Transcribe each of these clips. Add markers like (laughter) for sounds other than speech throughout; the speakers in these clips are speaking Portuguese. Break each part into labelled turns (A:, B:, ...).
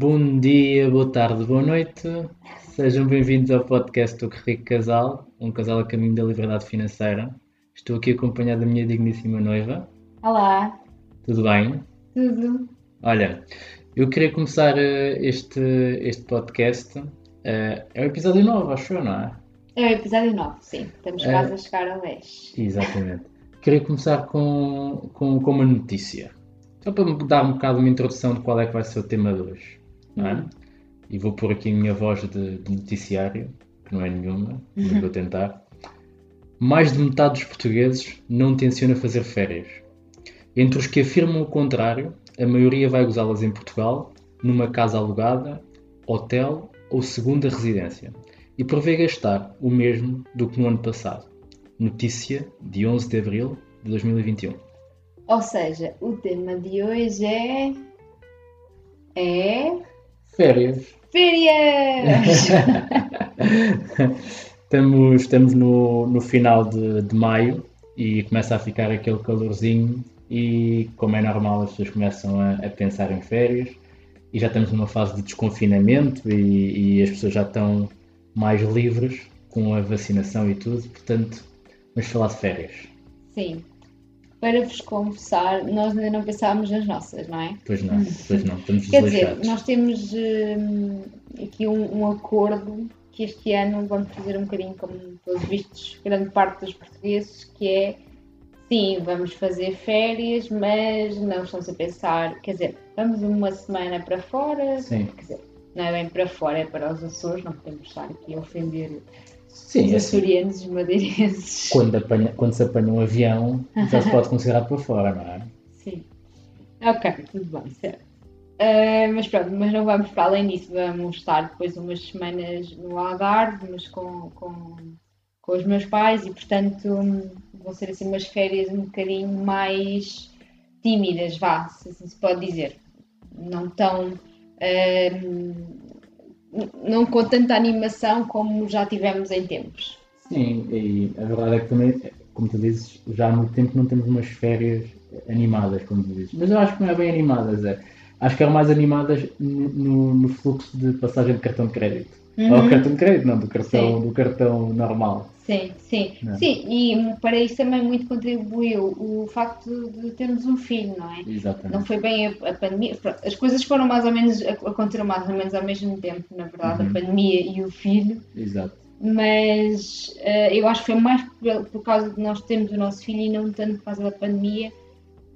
A: Bom dia, boa tarde, boa noite. Sejam bem-vindos ao podcast do Rico Casal, um casal a caminho da liberdade financeira. Estou aqui acompanhado da minha digníssima noiva.
B: Olá,
A: Tudo bem?
B: tudo?
A: Olha, eu queria começar eh, este, este podcast. eh, é o episódio 9, acho eu, não é?
B: É o episódio 9, sim. Estamos
A: É.
B: quase a chegar ao 10.
A: Exatamente. Queria começar com, com, com uma notícia. Só para dar um bocado uma introdução de qual é que vai ser o tema de hoje. É? E vou pôr aqui a minha voz de, de noticiário, que não é nenhuma, mas vou tentar. Mais de metade dos portugueses não tenciona fazer férias. Entre os que afirmam o contrário, a maioria vai gozá-las em Portugal, numa casa alugada, hotel ou segunda residência, e prevê gastar o mesmo do que no ano passado. Notícia de 11 de abril de 2021.
B: Ou seja, o tema de hoje é. É.
A: Férias.
B: Férias! (laughs)
A: estamos estamos no, no final de, de maio e começa a ficar aquele calorzinho e como é normal as pessoas começam a, a pensar em férias e já estamos numa fase de desconfinamento e, e as pessoas já estão mais livres com a vacinação e tudo, portanto vamos falar de férias.
B: sim. Para vos confessar, nós ainda não pensávamos nas nossas, não é?
A: Pois não, pois não, estamos
B: Quer dizer, nós temos hum, aqui um, um acordo que este ano vamos fazer um bocadinho como pelos vistos grande parte dos portugueses, que é sim, vamos fazer férias, mas não estamos a pensar, quer dizer, vamos uma semana para fora,
A: Sim,
B: quer dizer, não é bem para fora, é para os Açores, não podemos estar aqui a ofender
A: sim,
B: os
A: é assim,
B: açorianos, os madeirenses.
A: quando, apanha- quando se apanha um avião já se (laughs) pode considerar para fora, não é?
B: Sim. Ok, tudo bem, certo. Ah, mas pronto, mas não vamos para além disso, vamos estar depois umas semanas no Algarve, mas com, com, com os meus pais e portanto vão ser assim umas férias um bocadinho mais tímidas, vá, se assim se pode dizer. Não tão. hum, não com tanta animação como já tivemos em tempos.
A: Sim, e a verdade é que também, como tu dizes, já há muito tempo não temos umas férias animadas, como tu dizes. Mas eu acho que não é bem animadas, é. Acho que eram mais animadas no, no- no fluxo de passagem de cartão de crédito. Ou
B: Uhum.
A: cartão de crédito, não, do cartão,
B: Sim.
A: do cartão normal.
B: Sim, sim,
A: Não é?
B: sim, e para isso também muito contribuiu o facto de termos um filho, não é? Não
A: Exatamente.
B: foi bem a, a pandemia, as coisas foram mais ou menos, aconteceram mais ou menos ao mesmo tempo, na verdade,
A: Uhum.
B: a pandemia e o filho,
A: Exato.
B: mas eh, eu acho que foi mais por, por causa de nós termos o nosso filho e não tanto por causa da pandemia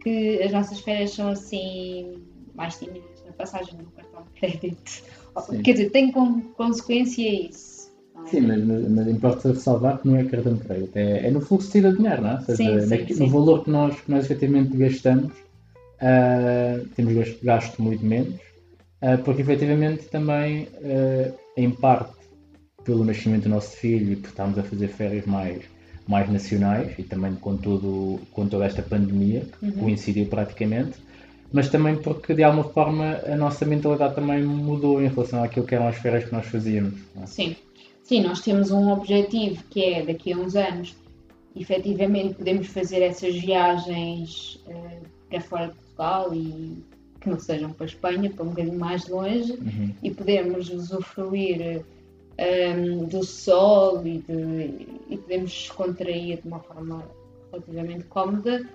B: que as nossas férias são assim mais tímidas na passagem do cartão de crédito.
A: Sim.
B: Quer dizer, tem como consequência isso. não é?
A: Sim, mas, mas, importa ressalvar que não é cartão de crédito, é, é no fluxo de dinheiro, não é? Ou seja,
B: Sim, sim,
A: naqui-
B: sim.
A: no valor que nós, que nós efetivamente gastamos, ah, temos gasto, gasto muito menos, ah, porque efetivamente também, ah, em parte, pelo nascimento do nosso filho e por estarmos a fazer férias mais, mais nacionais e também com, todo, com toda esta pandemia que
B: Uhum.
A: coincidiu praticamente, mas também porque de alguma forma a nossa mentalidade também mudou em relação àquilo que eram as férias que nós fazíamos. é?
B: Sim, sim, nós temos um objetivo que é daqui a uns anos, efetivamente podemos fazer essas viagens eh, para fora de Portugal e que não sejam para a Espanha, para um bocadinho mais longe,
A: Uhum.
B: e podemos usufruir eh, do sol e, de, e podemos descontrair de uma forma relativamente cómoda,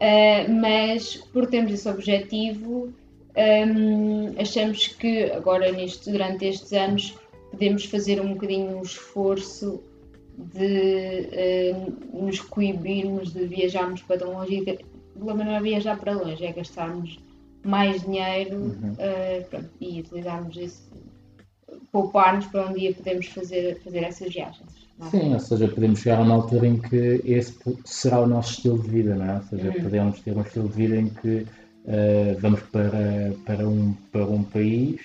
B: eh, mas por termos esse objetivo, hum, achamos que agora neste, durante estes anos podemos fazer um bocadinho um esforço de hum, nos coibirmos de viajarmos para tão longe. E de- O problema não é viajar para longe, é gastarmos mais dinheiro
A: Uhum.
B: eh, pronto, e utilizarmos esse, poupar-nos para um dia podermos fazer, fazer essas viagens.
A: Sim, ou seja, podemos chegar a uma altura em que esse será o nosso estilo de vida, não é? Ou seja,
B: Uhum.
A: podemos ter um estilo de vida em que eh, vamos para, para, um, para um país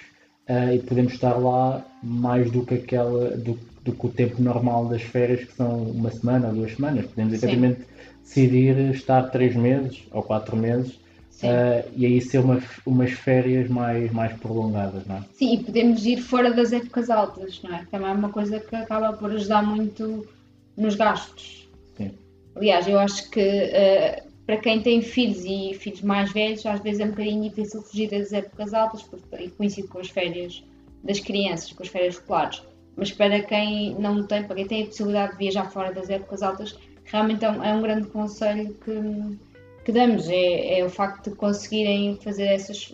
A: eh, e podemos estar lá mais do que aquela do, do que o tempo normal das férias, que são uma semana ou duas semanas. Podemos efetivamente decidir estar três meses ou quatro meses Eh, e aí ser uma, umas férias mais, mais prolongadas, não é?
B: Sim, e podemos ir fora das épocas altas, não é? Também é uma coisa que acaba por ajudar muito nos gastos.
A: Sim.
B: Aliás, eu acho que eh, para quem tem filhos e filhos mais velhos, às vezes é um bocadinho difícil fugir das épocas altas, porque coincide com as férias das crianças, com as férias escolares. Mas para quem não tem, para quem tem a possibilidade de viajar fora das épocas altas, realmente é um, é um grande conselho que, que damos. É, é, o facto de conseguirem fazer essas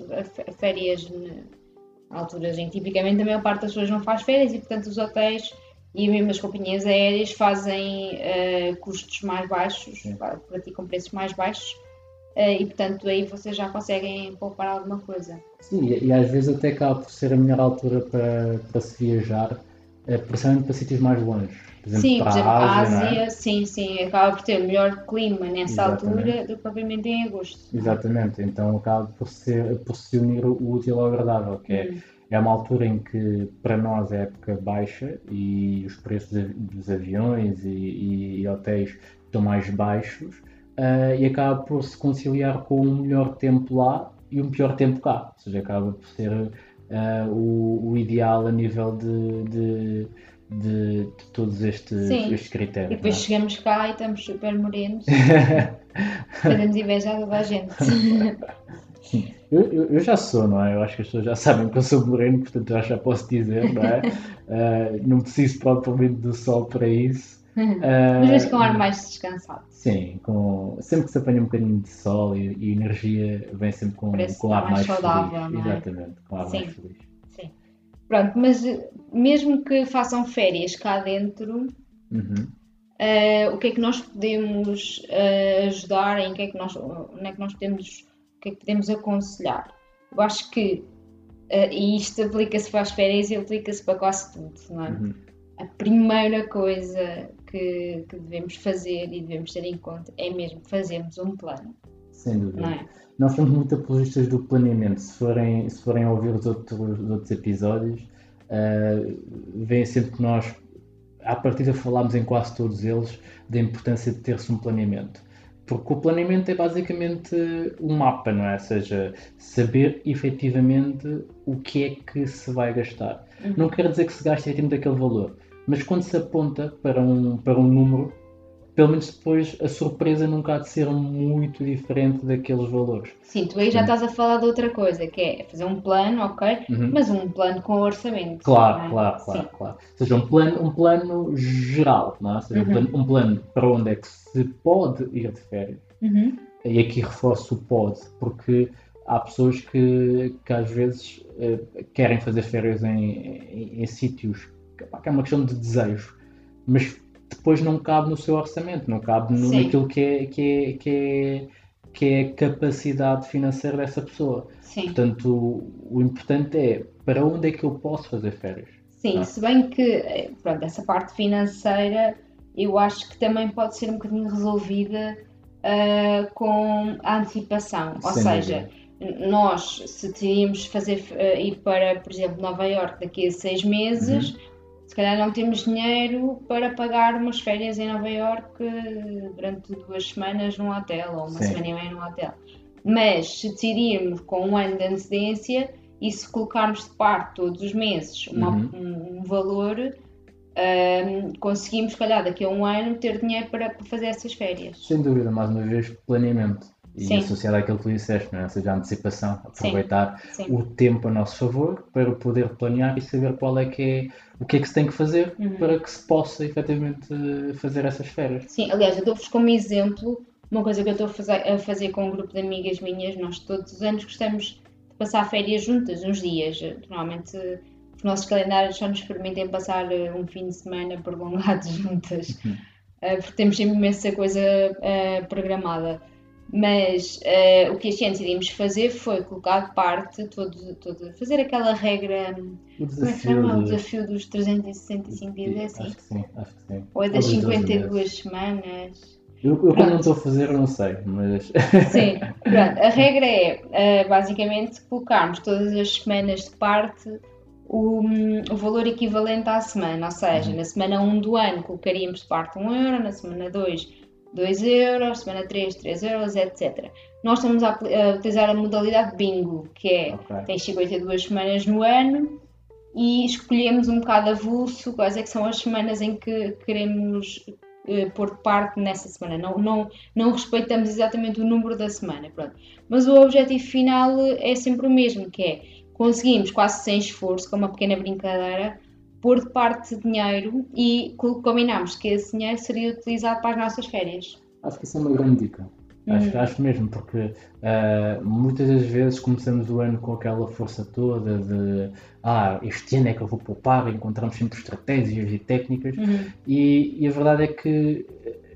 B: férias alturas em que tipicamente a maior parte das pessoas não faz férias e, portanto, os hotéis e mesmo as companhias aéreas fazem uh, custos mais baixos, praticam preços mais baixos uh, e, portanto, aí vocês já conseguem poupar alguma coisa.
A: Sim, e, e às vezes até acaba por ser a melhor altura para, para se viajar, uh, principalmente para sítios mais longe.
B: Por exemplo, sim, por exemplo, a Ásia, é? Ásia é? sim, sim, acaba por ter melhor clima nessa Exatamente. altura do que propriamente em agosto.
A: Exatamente, então acaba por, ser, por se unir o útil ao agradável, que é, hum. é uma altura em que para nós é época baixa e os preços dos aviões e, e, e hotéis estão mais baixos uh, e acaba por se conciliar com um melhor tempo lá e um pior tempo cá, ou seja, acaba por ser uh, o, o, ideal a nível de, de de, de todos estes, estes, critérios.
B: E depois
A: é?
B: chegamos cá e estamos super morenos. (laughs) Fazemos inveja a toda a gente. (laughs)
A: Eu, eu, eu, já sou, não é? Eu acho que as pessoas já sabem que eu sou moreno, portanto já, já posso dizer, não é? Uh, (laughs) não preciso propriamente do sol para isso.
B: Uh, Mas vezes com ar mais descansado.
A: Sim, com, sempre que se apanha um bocadinho de sol e, e energia, vem sempre com, com ar mais, mais saudável, feliz. É? Exatamente, com ar Sim. mais feliz.
B: Pronto, mas eh, mesmo que façam férias cá dentro,
A: uhum.
B: uh, o que é que nós podemos uh, ajudar, em que é que nós, onde é que nós podemos, o que é que podemos aconselhar? Eu acho que, uh, e isto aplica-se para as férias e aplica-se para quase tudo, não é? Uhum. A primeira coisa que, que devemos fazer e devemos ter em conta é mesmo fazermos um plano.
A: Sem dúvida. É? Nós somos muito apologistas do planeamento. Se forem, se forem ouvir os outros, os outros episódios, uh, veem sempre que nós, à partida, falámos em quase todos eles da importância de ter-se um planeamento. Porque o planeamento é basicamente um mapa, não é? Ou seja, saber efetivamente o que é que se vai gastar. Uhum. Não quer dizer que se gaste efetivamente aquele valor, mas quando se aponta para um, para um número, pelo menos depois a surpresa nunca há de ser muito diferente daqueles valores.
B: Sim, tu aí já estás a falar de outra coisa, que é fazer um plano, ok, uhum. mas um plano com orçamento.
A: Claro, é? claro, claro, claro. Ou seja, um plano, um plano geral, não é? Ou seja, uhum. um, plano, um, plano, para onde é que se pode ir de férias.
B: Uhum.
A: E aqui reforço o pode, porque há pessoas que, que às vezes uh, querem fazer férias em, em, em sítios que é uma questão de desejo, mas depois não cabe no seu orçamento, não cabe no, naquilo que é, que, é, que, é, que é a capacidade financeira dessa pessoa.
B: Sim.
A: Portanto, o, o, importante é para onde é que eu posso fazer férias.
B: Sim, se bem que eh, pronto, essa parte financeira eu acho que também pode ser um bocadinho resolvida uh, com a antecipação. Ou Sem seja, dúvida. nós se teríamos fazer uh, ir para, por exemplo, Nova York daqui a seis meses. Uhum se calhar não temos dinheiro para pagar umas férias em Nova Iorque durante duas semanas num hotel ou uma Sim. semana e meia num hotel. Mas se decidirmos com um ano de antecedência e se colocarmos de parte todos os meses uma, uhum. um, um, valor, um, conseguimos, se calhar, daqui a um ano ter dinheiro para, para fazer essas férias.
A: Sem dúvida, mais uma vez, planeamento e Sim. associado àquilo que tu disseste, não é? ou seja, a antecipação, aproveitar Sim. Sim. o tempo a nosso favor para poder planear e saber qual é que é, o que é que se tem que fazer uhum. para que se possa efetivamente fazer essas férias.
B: Sim, aliás, eu dou-vos como exemplo uma coisa que eu estou a fazer, a fazer com um grupo de amigas minhas, nós todos os anos gostamos de passar férias juntas, uns dias. Normalmente os nossos calendários só nos permitem passar eh, um fim de semana prolongado (laughs) juntas, uhum. Eh, porque temos sempre imensa coisa uh, programada. Mas uh, o que este ano decidimos fazer foi colocar de parte todo, todo fazer aquela regra.
A: O desafio,
B: como é que O desafio dos 365 dias, é assim?
A: Acho que sim, acho que sim.
B: Ou é das 52 semanas.
A: Eu, eu como não estou a fazer, não sei, mas.
B: Sim, (laughs) pronto. A regra é uh, basicamente colocarmos todas as semanas de parte o, o valor equivalente à semana, ou seja, uhum. na semana 1 do ano colocaríamos de parte 1 euro, na semana 2 2 euros, semana 3, 3 euros, etc. Nós estamos a, a utilizar a modalidade bingo, que é, okay. tem 52 semanas no ano e escolhemos um bocado avulso quais é que são as semanas em que queremos eh, pôr de parte nessa semana. Não, não, não respeitamos exatamente o número da semana. Pronto. Mas o objetivo final é sempre o mesmo, que é conseguimos, quase sem esforço, com uma pequena brincadeira, pôr de parte dinheiro e combinámos que esse dinheiro seria utilizado para as nossas férias.
A: Acho que isso é uma grande dica. Acho, hum. acho mesmo, porque uh, muitas das vezes começamos o ano com aquela força toda de ah, este ano é que eu vou poupar, encontramos sempre estratégias e técnicas, uhum. e, e, a verdade é que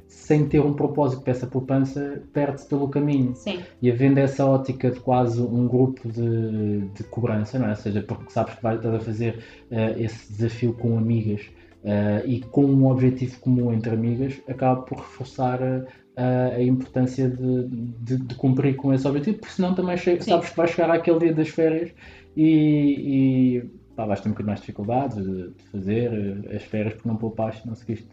A: sem ter um propósito para essa poupança, perde-se pelo caminho.
B: Sim.
A: E havendo essa ótica de quase um grupo de, de cobrança, não é? Ou seja, porque sabes que vais estar a fazer uh, esse desafio com amigas uh, e com um objetivo comum entre amigas, acaba por reforçar a importância de, de, de, cumprir com esse objetivo, porque senão também sabes que vais chegar àquele dia das férias e, e pá, vais ter um bocadinho mais dificuldades de, de, fazer eh, as férias porque não poupaste, não seguiste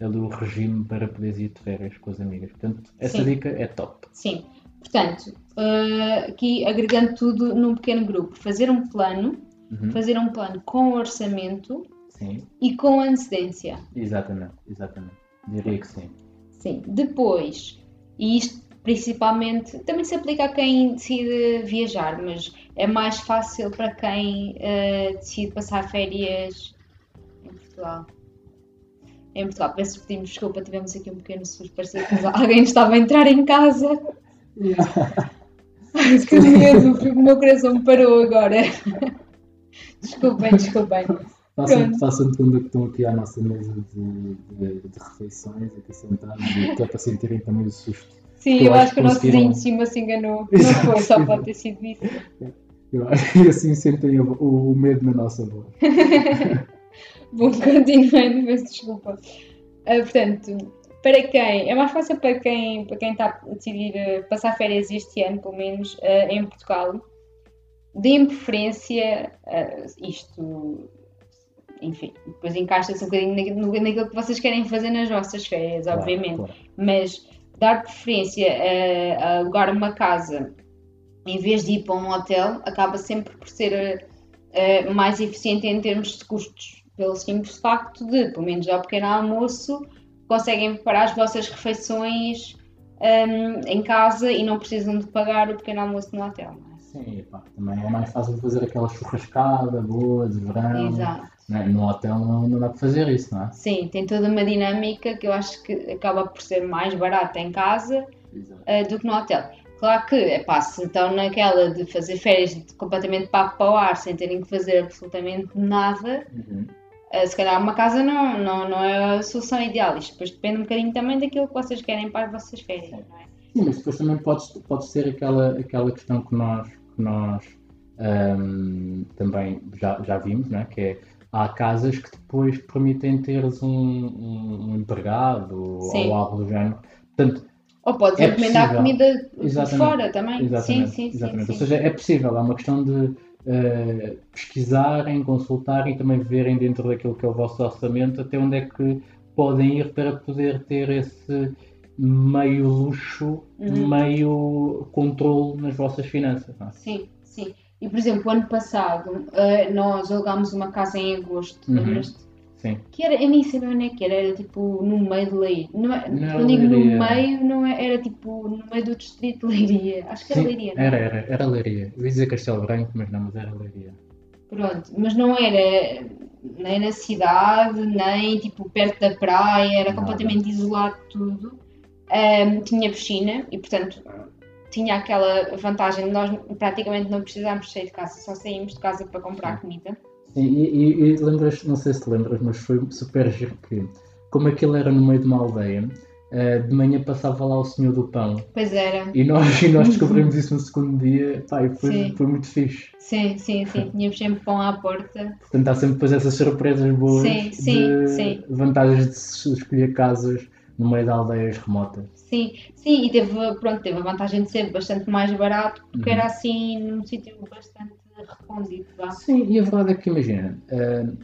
A: ali o regime para poderes ir de férias com as amigas. Portanto, essa Sim. dica é top.
B: Sim. Portanto, uh, aqui agregando tudo num pequeno grupo, fazer um plano, uhum. fazer um plano com orçamento
A: sim.
B: e com antecedência.
A: Exatamente, exatamente. Diria que sim.
B: Sim. Depois, e isto principalmente também se aplica a quem decide viajar, mas é mais fácil para quem uh, decide passar férias em Portugal. Em Portugal, peço que pedimos desculpa, tivemos aqui um pequeno susto, parecia que (laughs) alguém estava a entrar em casa. Yeah. que medo, o meu coração me parou agora. desculpem, desculpem.
A: Façam, façam de conta que estão aqui à nossa mesa de, de, de refeições, aqui sentados, que é para sentirem também o susto.
B: Sim, eu, eu acho que o nosso vizinho de cima se enganou. (laughs) Não foi, só pode ter sido isso.
A: Eu acho que assim sentem o, o medo na nossa voz. (laughs)
B: Bom, (laughs) continuando, peço desculpa. Uh, portanto, para quem, é mais fácil para quem, para quem está a decidir uh, passar férias este ano, pelo menos, uh, em Portugal, deem preferência, isto enfim, depois encaixa-se um bocadinho naquilo, naquilo que vocês querem fazer nas vossas férias, claro, obviamente. Claro. Mas dar preferência a, a, alugar uma casa em vez de ir para um hotel acaba sempre por ser uh, mais eficiente em termos de custos, pelo simples facto de, pelo menos ao pequeno almoço, conseguem preparar as vossas refeições um, em casa e não precisam de pagar o pequeno almoço no hotel.
A: É? Sim, pá, também é mais fácil fazer aquela churrascada boa de verão. Exato. Né? No hotel não, não dá para fazer isso, não é?
B: Sim, tem toda uma dinâmica que eu acho que acaba por ser mais barata em casa uh, do que no hotel. Claro que, é pá, se estão naquela de fazer férias completamente papo para o ar, sem terem que fazer absolutamente nada, uhum. Uh, se calhar uma casa não, não, não é a solução ideal. Isto depois depende um bocadinho também daquilo que vocês querem para as vossas férias, não é?
A: Sim, mas depois também pode, pode ser aquela, aquela questão que nós, que nós um, também já, já vimos, não é? que é há casas que depois permitem teres um, um, um empregado Sim. ou algo do género. Portanto,
B: ou podes é encomendar comida de fora também.
A: Exatamente, sim, sim, exatamente. Sim, Ou seja, é possível, é uma questão de uh, pesquisarem, consultarem e também verem dentro daquilo que é o vosso orçamento até onde é que podem ir para poder ter esse meio luxo, uhum. meio controle nas vossas finanças. É?
B: Sim, sim. E, por exemplo, o ano passado uh, nós alugámos uma casa em agosto, uhum.
A: Sim.
B: Que era, eu nem sei onde é que era, era tipo no meio de Leiria. Não, é, não eu digo no meio, não é, era tipo no meio do distrito de Leiria. Acho que era Sim, Leiria. Não?
A: É? Era, era, era Leiria. Eu ia dizer Castelo Branco, mas não, mas era Leiria.
B: Pronto, mas não era nem na cidade, nem tipo perto da praia, era completamente isolado tudo. Um, tinha piscina e portanto tinha aquela vantagem de nós praticamente não precisávamos sair de casa, só saímos de casa para comprar comida.
A: Sim, e, e, lembras, não sei se te lembras, mas foi super giro que, como aquilo era no meio de uma aldeia, uh, de manhã passava lá o Senhor do Pão.
B: Pois era.
A: E nós, e nós (laughs) descobrimos isso no segundo dia, pá, e foi, foi muito fixe.
B: Sim, sim, sim, tínhamos sempre pão à porta.
A: Portanto, há sempre depois essas surpresas boas
B: sim, sim,
A: de
B: sim.
A: vantagens de escolher casas no meio de aldeias remotas.
B: Sim, sim, e teve, pronto, teve a vantagem de ser bastante mais barato, porque uhum. era assim num sítio bastante recôndito.
A: Sim, e a verdade é que imagina, uh,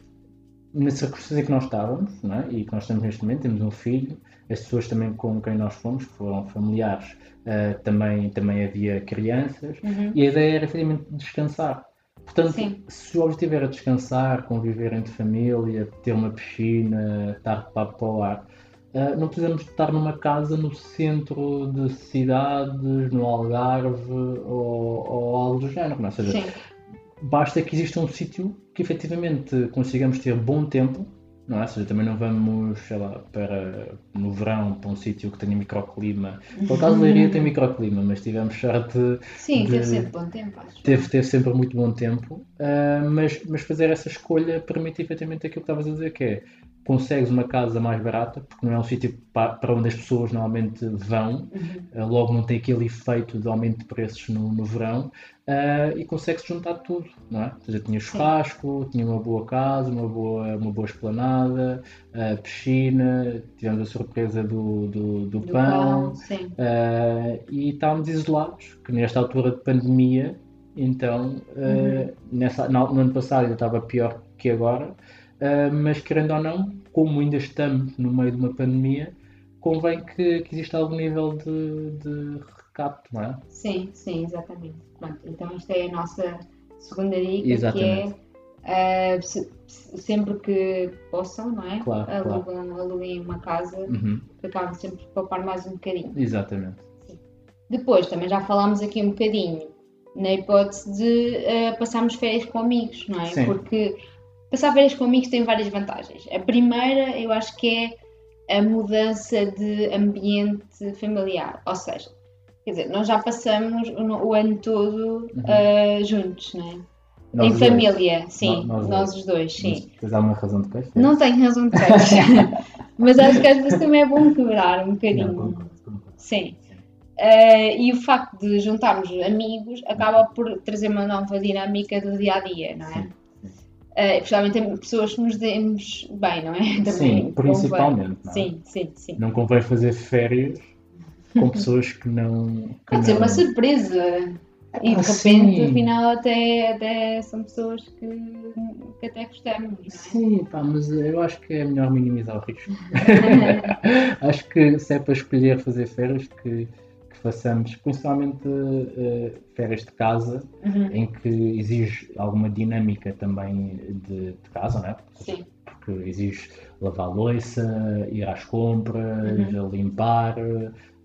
A: na circunstância em que nós estávamos, não é? e que nós estamos neste momento, temos um filho, as pessoas também com quem nós fomos, que foram familiares, uh, também, também havia crianças, uhum. e a ideia era efetivamente descansar. Portanto, Sim. se o objetivo era descansar, conviver entre família, ter uma piscina, estar de papo para o ar, Uh, não precisamos estar numa casa no centro de cidades, no Algarve ou, ou algo do género. Não? É? Ou seja,
B: Sim.
A: Basta que exista um sítio que efetivamente consigamos ter bom tempo, não é? Ou seja, também não vamos, sei lá, para no verão para um sítio que tenha microclima. Por acaso Leiria tem microclima, mas tivemos sorte.
B: Sim,
A: de-
B: teve sempre bom tempo, acho.
A: Teve, teve sempre muito bom tempo, ah, mas, mas fazer essa escolha permite efetivamente aquilo que estavas a dizer, que é consegues uma casa mais barata, porque não é um sítio pa- para onde as pessoas normalmente vão,
B: Uhum.
A: ah, logo não tem aquele efeito de aumento de preços no, no verão, ah, e consegue-se juntar tudo, não é? Ou seja, tinha churrasco, tinha uma boa casa, uma boa, uma boa esplanada, ah, piscina, tivemos a surpresa do, do, do
B: Do
A: pão,
B: pão, sim.
A: Uh, e estávamos isolados, que nesta altura de pandemia, então, uh,
B: Uhum.
A: nessa, no, no ano passado ainda estava pior que agora, uh, mas querendo ou não, como ainda estamos no meio de uma pandemia, convém que, que exista algum nível de, de recato, não é?
B: Sim, sim, exatamente. Pronto, então esta é a nossa segunda dica,
A: Exatamente.
B: que é ah, se- sempre que possam, não é?
A: Claro, claro.
B: Alugam, aluguem uma casa,
A: Uhum,
B: que acabam sempre de poupar mais um bocadinho.
A: exatamente.
B: Depois, também já falámos aqui um bocadinho na hipótese de ah, passarmos férias com amigos, não é?
A: Sim.
B: Porque passar férias com amigos tem várias vantagens. A primeira, eu acho que é a mudança de ambiente familiar. Ou seja, quer dizer, nós já passamos o, o ano todo
A: Uhum.
B: ah, juntos, não é?
A: Nós
B: em
A: dois.
B: família, sim,
A: nós
B: nós,
A: dois.
B: os dois, sim.
A: Tens alguma razão de queixa?
B: Não tenho razão de queixa, (laughs) mas acho que às vezes também é bom quebrar um
A: Não,
B: bocadinho.
A: concordo, concordo.
B: Sim. Eh, e o facto de juntarmos amigos acaba por trazer uma nova dinâmica do dia a dia, não é?
A: Sim,
B: Eh, principalmente em pessoas que nos demos bem, não é?
A: sim. (laughs)
B: Também
A: Sim, principalmente. não é?
B: Sim, sim, sim.
A: Não convém fazer férias com pessoas que não. Que
B: Pode ser
A: não...
B: uma surpresa. E de
A: Ah,
B: repente,
A: sim.
B: afinal, até, até são pessoas que, que até gostamos, é?
A: Sim, pá, mas eu acho que é melhor minimizar o risco. (laughs) (laughs) acho que se é para escolher fazer férias, que façamos principalmente eh, férias de casa,
B: Uhum,
A: em que exige alguma dinâmica também de, de casa, não é?
B: Sim,
A: Porque exige lavar louça, ir às compras,
B: Uhum.
A: limpar,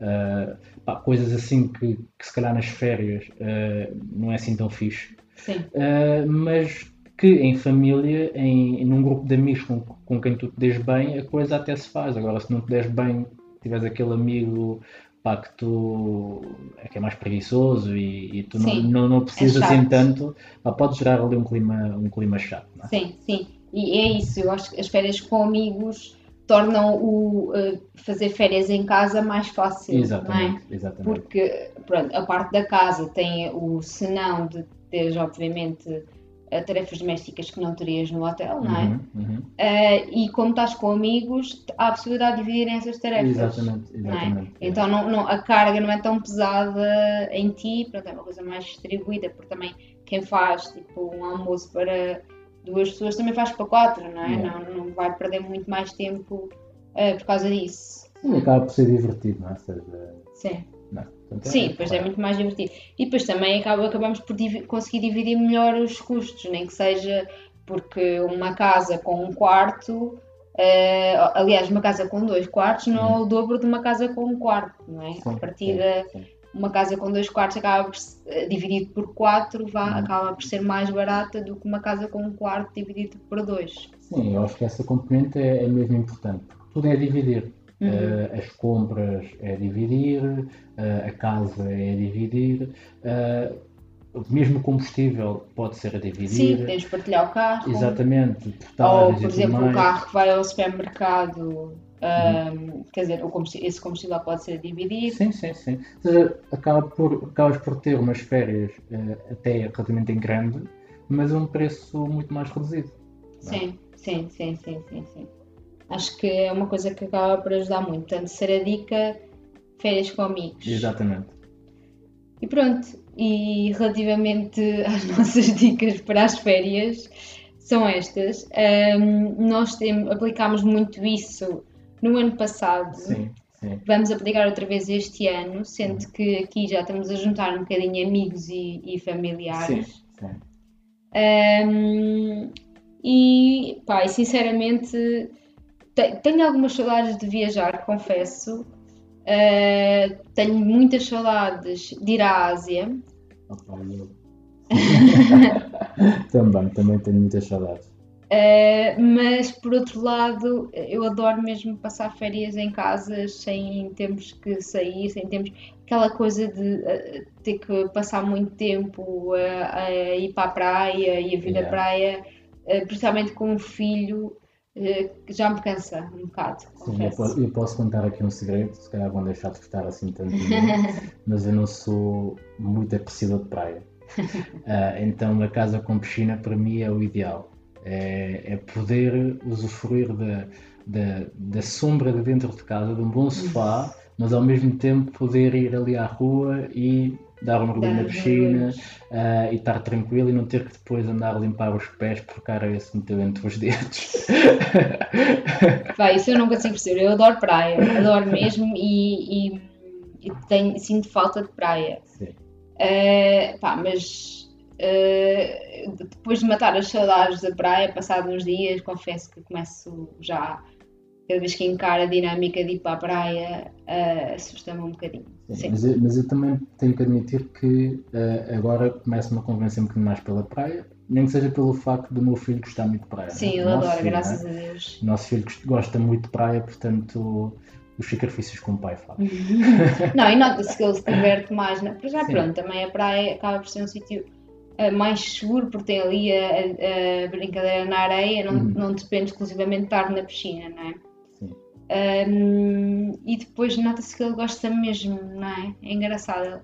A: eh, pá, coisas assim que, que se calhar nas férias eh, não é assim tão fixe.
B: sim,
A: Uh, mas que em família, em, num grupo de amigos com, com quem tu te des bem, a coisa até se faz. Agora, se não te des bem, tiveres aquele amigo pá, que tu é que é mais preguiçoso e, e tu não,
B: Sim,
A: não, não precisas assim
B: chato.
A: tanto, pá, pode gerar ali um clima, um clima chato. É?
B: sim, sim. E é isso, eu acho que as férias com amigos tornam o eh, fazer férias em casa mais fácil, é?
A: Exatamente, exatamente.
B: Porque, pronto, a parte da casa tem o senão de teres, obviamente, tarefas domésticas que não terias no hotel, não é?
A: Uhum, uhum.
B: Eh, e como estás com amigos, há a possibilidade de dividirem essas tarefas.
A: Exatamente,
B: não é?
A: exatamente.
B: Então não, não- a carga não é tão pesada em ti, pronto, é uma coisa mais distribuída, porque também quem faz tipo um almoço para duas pessoas também faz para quatro, não é?
A: Yeah.
B: Não, não vai perder muito mais tempo eh, por causa disso.
A: Sim, acaba por ser divertido, não é? Seja,
B: Sim.
A: É?
B: Sim, depois é muito mais divertido. E depois também acaba, acabamos por divi- conseguir dividir melhor os custos, nem que seja porque uma casa com um quarto, eh, aliás, uma casa com dois quartos não é o dobro de uma casa com um quarto, não é?
A: Sim,
B: A
A: sim, sim.
B: uma casa com dois quartos acaba por, eh, dividido por quatro, vá,
A: Uhum.
B: acaba por ser mais barata do que uma casa com um quarto dividido por dois.
A: Sim, eu acho que essa componente é, é mesmo importante, porque tudo é dividir.
B: Uhum.
A: Eh, as compras é dividir, eh, a casa é dividir, eh, mesmo combustível pode ser a dividir.
B: Sim, tens de partilhar o carro.
A: Exatamente,
B: Ou, por exemplo, o carro que vai ao supermercado, ahm, quer dizer, esse combustível pode ser dividido.
A: Sim, sim, sim. Ou seja, acaba por, acabas por ter umas férias eh, até relativamente em grande, mas a um preço muito mais reduzido.
B: Sim, sim, sim, sim, sim, sim. Acho que é uma coisa que acaba por ajudar muito. Portanto, ser a dica, férias com amigos.
A: Exatamente.
B: E pronto, e relativamente (laughs) às nossas dicas para as férias, são estas. Ahm, nós tem, aplicámos muito isso no ano passado.
A: Sim, sim.
B: Vamos aplicar outra vez este ano, sendo que aqui já estamos a juntar um bocadinho amigos e, e familiares.
A: Sim, sim.
B: Um, e, pá, e sinceramente te- tenho algumas saudades de viajar, confesso. Uh, tenho muitas saudades de ir à Ásia.
A: Eu- (laughs) também, também tenho muitas saudades.
B: Uh, mas por outro lado, eu adoro mesmo passar férias em casas sem termos que sair, sem termos aquela coisa de uh, ter que passar muito tempo uh, a ir para a praia e a vir
A: Yeah.
B: praia, uh, principalmente com um filho, já me cansa um bocado,
A: Sim, eu eu posso contar aqui um segredo, se calhar vão deixar de gostar assim tanto (laughs) mas eu não sou muito apreciador de praia. (laughs) Ah, então a casa com piscina para mim é o ideal. É, é poder usufruir da, da, da sombra de dentro de casa, de um bom sofá, mas ao mesmo tempo poder ir ali à rua e dar um mergulho na piscina ah, e estar tranquilo e não ter que depois andar a limpar os pés porque a areia se meteu entre os dedos.
B: Pá, isso eu não consigo perceber. Eu adoro praia, adoro mesmo e, e, e tenho, sinto falta de praia.
A: Sim.
B: Uh, pá, mas uh, depois de matar as saudades da praia, passados uns dias, confesso que começo já, cada vez que encaro a dinâmica de ir para a praia, uh, assusta-me um bocadinho.
A: Sim. Mas, eu, mas eu também tenho que admitir que eh, agora começo-me a convencer um bocadinho mais pela praia, nem que seja pelo facto do meu filho gostar muito de praia.
B: Sim, adoro,
A: filho,
B: graças
A: né?
B: a Deus.
A: O nosso filho gost- gosta muito de praia, portanto, os sacrifícios que o pai faz. (laughs)
B: Não, e nota-se que ele se diverte mais. Né? Para já,
A: Sim.
B: pronto, também a praia acaba por ser um sítio eh, mais seguro, porque tem ali a, a- a brincadeira na areia, não,
A: Uhum.
B: não depende exclusivamente de estar na piscina, não é? Um, e depois nota-se que ele gosta mesmo, não é? É engraçado.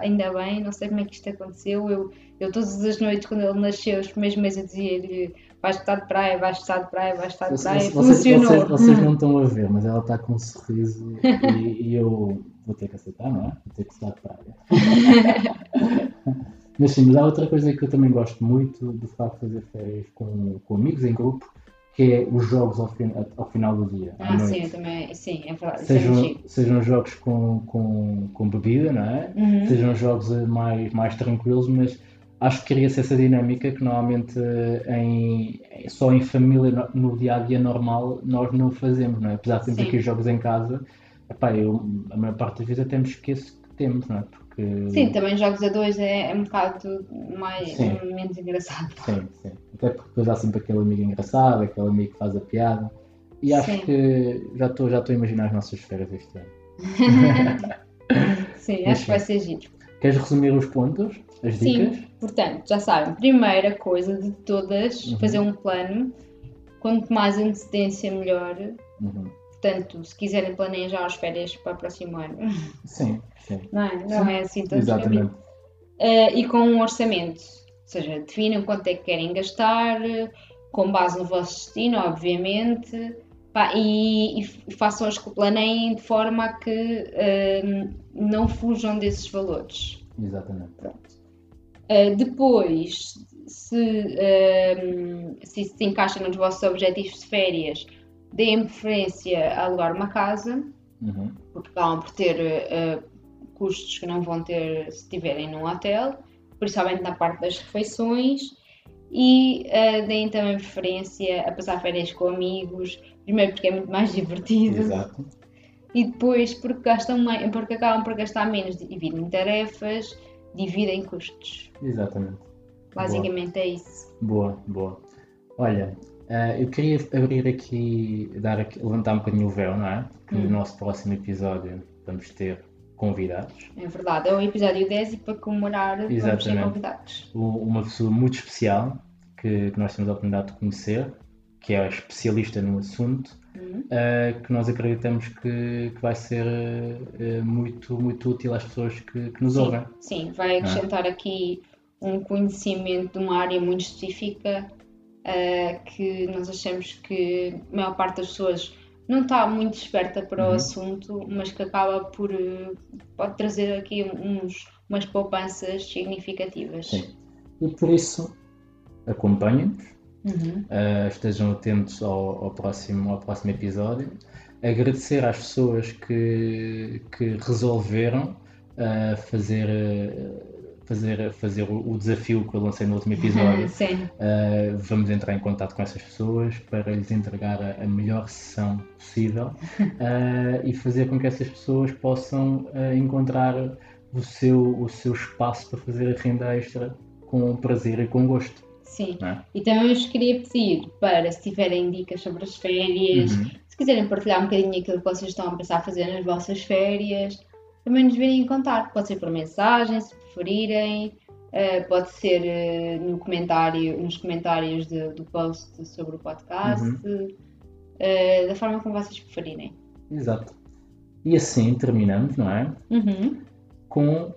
B: Ainda bem, não sei como é que isto aconteceu. Eu, eu todas as noites, quando ele nasceu, os primeiros meses, eu dizia-lhe: vais estar de praia, vais estar de praia, vais estar de praia.
A: vocês-
B: Funcionou.
A: vocês- vocês (laughs) não estão a ver, mas ela está com um sorriso e, e eu vou ter que aceitar, não é? Vou ter que estar de praia. (laughs) mas sim, mas há outra coisa que eu também gosto muito do facto de fazer férias com, com amigos em grupo, que é os jogos ao, fin- ao final do dia, à
B: Ah,
A: noite.
B: sim, eu também. Sim, é verdade. É
A: Sejam, sejam jogos com, com, com bebida, não é?
B: Uhum.
A: Sejam jogos eh, mais, mais tranquilos, mas acho que cria-se essa dinâmica que normalmente eh, em, só em família, no, dia a dia normal, nós não fazemos, não é? Apesar de termos aqui jogos em casa, epá, eu, a maior parte das vezes até me esqueço que temos, não é? Porque,
B: Sim, também jogos a dois é, é um bocado mais,
A: Sim.
B: menos engraçado.
A: Sim, sim. Até porque depois há sempre aquele amigo engraçado, aquele amigo que faz a piada. E acho
B: Sim.
A: que já estou já a imaginar as nossas férias este ano. (laughs)
B: Sim, acho que vai ser giro.
A: Queres resumir os pontos? As dicas?
B: Sim, portanto, já sabem, primeira coisa de todas,
A: Uhum.
B: fazer um plano. Quanto mais antecedência, melhor.
A: Uhum.
B: Portanto, se quiserem planejar as férias para o próximo ano,
A: Sim, sim.
B: não é, não é assim tão
A: Exatamente.
B: Eh, e com um orçamento, ou seja, definam quanto é que querem gastar, com base no vosso destino, obviamente, pá, e, e façam as que planeiem de forma a que eh, não fujam desses valores.
A: Exatamente.
B: Uh, depois, se, um, se isso se encaixa nos vossos objetivos de férias, deem preferência a alugar uma casa,
A: Uhum.
B: porque acabam por ter uh, custos que não vão ter se estiverem num hotel, principalmente na parte das refeições. E uh, deem também preferência a passar férias com amigos, primeiro porque é muito mais (laughs) divertido,
A: Exato.
B: e depois porque, gastam mais, porque acabam por gastar menos, dividem tarefas, dividem custos.
A: Exatamente.
B: Basicamente é isso.
A: Boa, boa. Olha, eh, eu queria abrir aqui, dar aqui, levantar um bocadinho o véu, não é? Que no
B: Hum.
A: nosso próximo episódio vamos ter convidados.
B: É verdade. É o episódio 10 e para comemorar vamos ter
A: Exatamente.
B: convidados.
A: Uma pessoa muito especial que, que nós temos a oportunidade de conhecer, que é especialista no assunto, eh, que nós acreditamos que, que vai ser eh, muito, muito útil às pessoas que, que nos
B: Sim,
A: ouvem.
B: sim, vai acrescentar aqui um conhecimento de uma área muito específica eh, que nós achamos que a maior parte das pessoas não está muito esperta para o
A: Uhum.
B: assunto, mas que acaba por eh, pode trazer aqui uns, umas poupanças significativas.
A: Sim. E por isso, acompanhem-nos.
B: Uhum.
A: Uh, estejam atentos ao, ao próximo, ao próximo episódio. Agradecer às pessoas que, que resolveram uh, fazer, uh, fazer, fazer o, o desafio que eu lancei no último episódio. (laughs)
B: Sim.
A: Uh, vamos entrar em contato com essas pessoas para lhes entregar a, a melhor sessão possível uh, (laughs) e fazer com que essas pessoas possam uh, encontrar o seu, o seu espaço para fazer a renda extra com prazer e com gosto.
B: Sim.
A: é?
B: E também vos queria pedir para, se tiverem dicas sobre as férias,
A: Uhum.
B: se quiserem partilhar um bocadinho aquilo que vocês estão a pensar fazer nas vossas férias, também nos virem contar. Pode ser por mensagem, se preferirem, eh, pode ser eh, no comentário, nos comentários de- do post sobre o podcast,
A: Uhum.
B: eh, da forma como vocês preferirem.
A: Exato. E assim terminamos, não é?
B: Uhum.
A: Com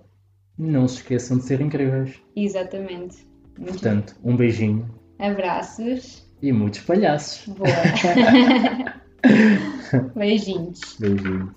A: não se esqueçam de ser incríveis.
B: Exatamente. Muito
A: Portanto, um beijinho
B: Abraços.
A: e muitos palhaços.
B: Boa. (laughs) (laughs) Beijinhos.
A: Beijinho.